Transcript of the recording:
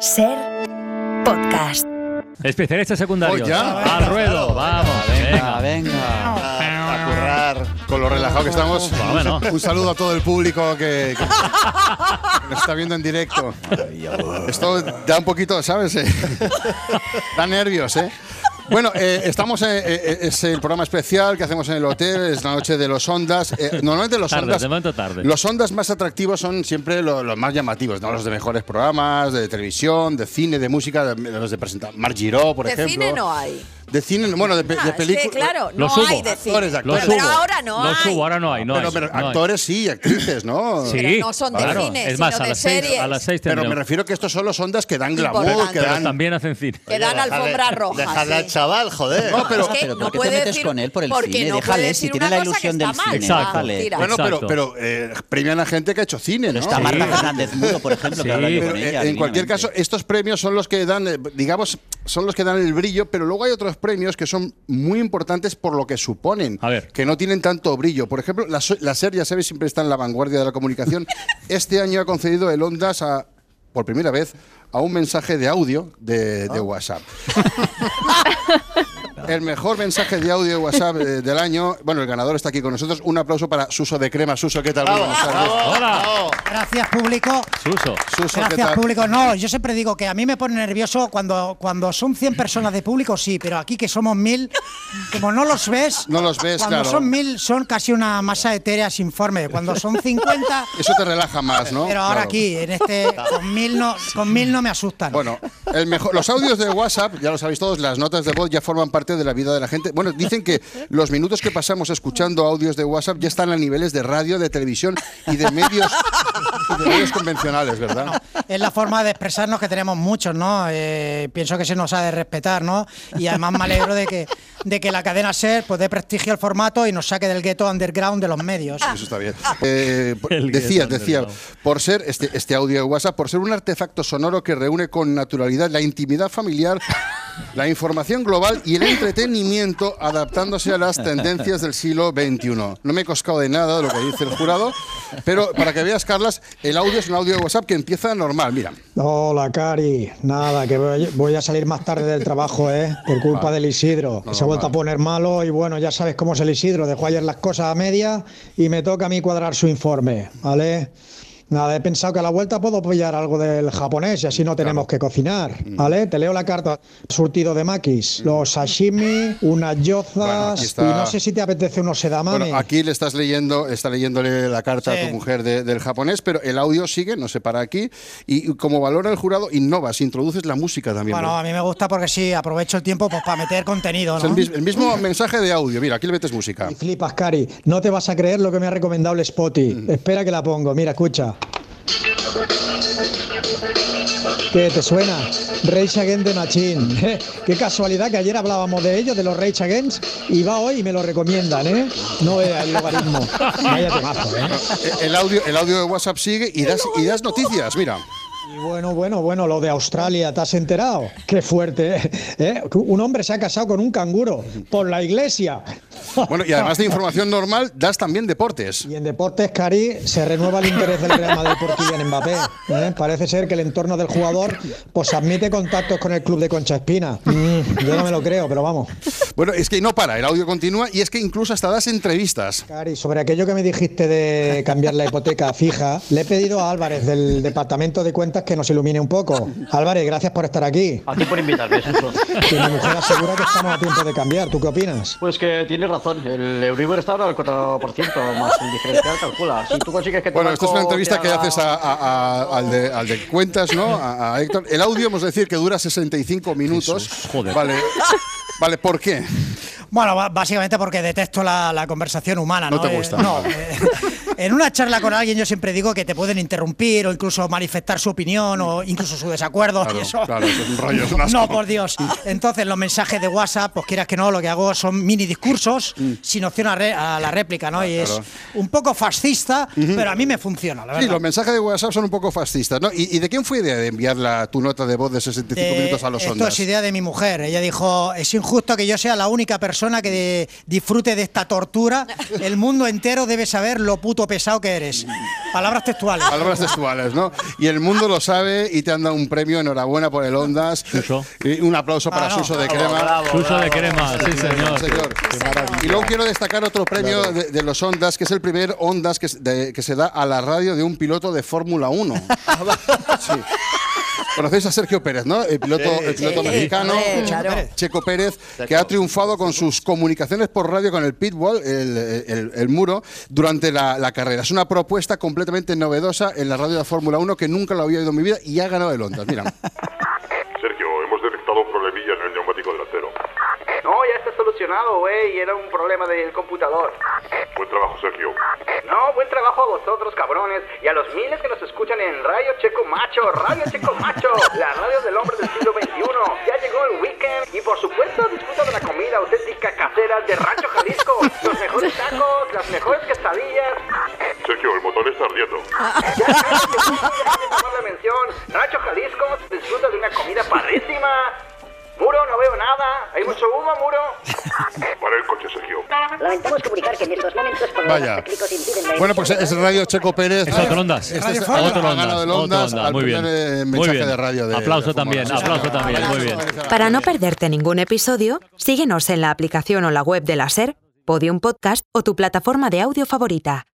Ser podcast. Especialista secundario. Oh, ya. Al ruedo, vamos. Venga, Venga. venga. A, a currar con lo relajado que estamos. Bueno. Un saludo a todo el público que, que- que nos está viendo en directo. Esto da un poquito, ¿sabes? Eh, da nervios, ¿eh? Bueno, eh, estamos en, eh, es el programa especial que hacemos en el hotel, es la noche de los ondas. Eh, normalmente los Tarde, ondas, de momento tarde. los ondas más atractivos son siempre lo- los más llamativos, ¿no? Los de mejores programas, de televisión, de cine, de música, de, de los de presentar. Marc Giró, por de ejemplo. cine no hay. De cine, bueno, de, pe- Ah, de es que, películas. claro, no Los subo. hay de cine. Actores, actores. Pero subo. ahora no hay. subo, ahora no hay. No pero hay, pero no hay. actores sí, y actrices, ¿no? Sí. Pero no son de claro. cine, Es más, sino a de las seis, series. a las seis Pero me tendremos. refiero que estos son los ondas que dan glamour, Importante. que Pero dan. también hacen cine. Que dan alfombra roja. Dejadle sí. al chaval, joder. No, pero- Es que pero no ¿por qué te puede metes decir- con él por el porque cine? no Déjale, si decir tiene una la cosa ilusión del está mal, cine, Exacto. déjale. Tira. Bueno, pero, Exacto. pero eh, premian a gente que ha hecho cine, ¿no? Está Sí. Marta Fernández Mudo, por ejemplo, que Sí. habla yo Pero, con eh, ella. en cualquier caso, estos premios son los que dan, eh, digamos, son los que dan el brillo, pero luego hay otros premios que son muy importantes por lo que suponen, A ver. que no tienen tanto brillo. Por ejemplo, la, la SER, ya sabes, siempre está en la vanguardia de la comunicación. Este año ha concedido el Ondas a, por primera vez, a un mensaje de audio de, de WhatsApp. El mejor mensaje de audio de WhatsApp eh, del año. Bueno, el ganador está aquí con nosotros. Un aplauso para Suso de Crema. Suso, ¿qué tal? Buenas tardes. Hola. Gracias, público. Suso. Suso, ¿qué Gracias, tal? público. No, yo siempre digo que a mí me pone nervioso cuando, cuando son 100 personas de público, sí, pero aquí que somos mil, como no los ves, No los ves, cuando claro. son mil son casi una masa etérea sin forma. Cuando son 50, Eso te relaja más, ¿no? pero ahora Claro. aquí, en este, con mil no, con mil no me asustan. Bueno, el mejor, los audios de WhatsApp, ya lo sabéis todos, las notas de voz ya forman parte de la vida de la gente. Bueno, dicen que los minutos que pasamos escuchando audios de WhatsApp ya están a niveles de radio, de televisión y de medios, y de medios convencionales, ¿verdad? Es la forma de expresarnos que tenemos muchos, ¿no? Eh, pienso que se nos ha de respetar, ¿no? Y además me alegro de que, de que la cadena SER pues, dé prestigio al formato y nos saque del gueto underground de los medios. Eso está bien. Eh, decía, decía, por ser este, este audio de WhatsApp, por ser un artefacto sonoro que reúne con naturalidad la intimidad familiar, la información global y el entretenimiento adaptándose a las tendencias del siglo XXI. No me he coscado de nada de lo que dice el jurado, pero para que veas, Carlas, el audio es un audio de WhatsApp que empieza normal. Mira, Hola, Cari. Nada, que voy, a salir más tarde del trabajo, ¿eh? Por culpa del Isidro, que se ha vuelto a poner malo y bueno, ya sabes cómo es el Isidro. Dejó ayer las cosas a media y me toca a mí cuadrar su informe, ¿vale? Nada, he pensado que a la vuelta puedo apoyar algo del japonés y así no tenemos que cocinar, ¿vale? Te leo la carta. Surtido de makis, los sashimi, unas yozas está. y no sé si te apetece unos sedamame. bueno, aquí le estás leyendo, está leyéndole la carta a tu mujer de- del japonés, pero el audio sigue, no se para aquí, y como valora el jurado, innovas, introduces la música también. Bueno, a mí me gusta porque sí, aprovecho el tiempo pues, para meter contenido, ¿no? el mismo mensaje de audio. Mira, aquí le metes música. Y flipas, Cari. No te vas a creer lo que me ha recomendado el Spotty. Espera que la pongo. Mira, escucha. ¿Qué te suena? Rage Against the Machine. Qué casualidad que ayer hablábamos de ellos, de los Rage Against, y va hoy y me lo recomiendan, ¿eh? No es el logaritmo. Vaya temazo, ¿eh? Eh, El audio, el audio de WhatsApp sigue y das, y das noticias. Mira, Y bueno, bueno, bueno, lo de Australia, ¿te has enterado? Qué fuerte, ¿eh? ¿Eh? Un hombre se ha casado con un canguro por la iglesia. Bueno, y además de información normal, das también deportes. Y en deportes, Cari, se renueva el interés del Real Madrid por Kylian Mbappé. ¿eh? Parece ser que el entorno del jugador pues admite contactos con el club de Concha Espina. Mm, yo no me lo creo, pero vamos. Bueno, es que no para, el audio continúa y es que incluso hasta das entrevistas. Cari, sobre aquello que me dijiste de cambiar la hipoteca fija, le he pedido a Álvarez del Departamento de Cuentas que nos ilumine un poco. Álvarez, gracias por estar aquí. A ti por invitarme. Que mi mujer asegura que estamos a tiempo de cambiar. ¿Tú qué opinas? Pues que tienes razón, el Euribor está ahora al 4%, más el diferencial calcula. Si tú consigues que tu Bueno, esta es una entrevista que haga- haces a- a- a- al, de, al de cuentas, ¿no? A, a Héctor. El audio, hemos de decir que dura 65 minutos. Jesús, joder. Vale. Vale, ¿por qué? Bueno, básicamente porque detesto la, la conversación humana. No No, te Eh, gusta. no, eh, en una charla con alguien yo siempre digo que te pueden interrumpir o incluso manifestar su opinión o incluso su desacuerdo. Claro, y eso, claro, es un rollo, es un asco. No, por Dios. Entonces los mensajes de WhatsApp, pues quieras que no, lo que hago son mini discursos sin opción a, re- a la réplica, ¿no? Y Mm. Claro. es un poco fascista, pero a mí me funciona, la Sí, verdad. los mensajes de WhatsApp son un poco fascistas, ¿no? ¿Y, y de quién fue idea de enviar la, tu nota de voz de 65 Eh, minutos a los esto ondas? es idea de mi mujer. Ella dijo, es injusto que yo sea la única persona que disfrute de esta tortura. El mundo entero debe saber lo puto pesado que eres. Palabras textuales. Palabras textuales, ¿no? Y el mundo lo sabe y te han dado un premio. Enhorabuena por el Ondas. Suso. Y un aplauso para Ah, no. Suso de Bravo, Crema. bravo, Suso de bravo. crema, sí señor. señor. Y luego quiero destacar otro premio de, de los Ondas, que es el primer Ondas que, se- de- que se da a la radio de un piloto de Fórmula 1. Sí. Conocéis a Sergio Pérez, ¿no? El piloto, el piloto sí, mexicano, claro. Checo Pérez, que ha triunfado con sus comunicaciones por radio con el pitwall, el, el- el muro, durante la, la carrera. Es una propuesta completamente novedosa en la radio de Fórmula 1 que nunca lo había oído en mi vida y ha ganado el Ondas. Mira. Sergio, hemos detectado un problemilla en el neumático delantero. No, solucionado, güey. Era un problema del computador. Buen trabajo, Sergio. No, buen trabajo a vosotros, cabrones. Y a los miles que nos escuchan en Radio Checo Macho. Radio Checo Macho. La radio del hombre del siglo XXI. Ya llegó el weekend. Y por supuesto, disfruta de la comida auténtica casera de Rancho Jalisco. Los mejores tacos, las mejores quesadillas. Sergio, el motor está ardiendo. Ya la mención. Rancho Jalisco disfruta de una comida padrísima. Muro, no veo nada. Hay mucho humo, Muro. Para el coche, Sergio. Lamentamos comunicar que en estos momentos Vaya. impiden la Bueno, pues es Radio Checo Pérez. Es otro Ondas. Este es-. Otro Ondas, otro Ondas, al muy bien. eh, Muy bien. de radio. De, Aplauso de también, Sí, aplauso señor. también, muy bien. Para no perderte ningún episodio, síguenos en la aplicación o la web de la SER, Podium Podcast o tu plataforma de audio favorita.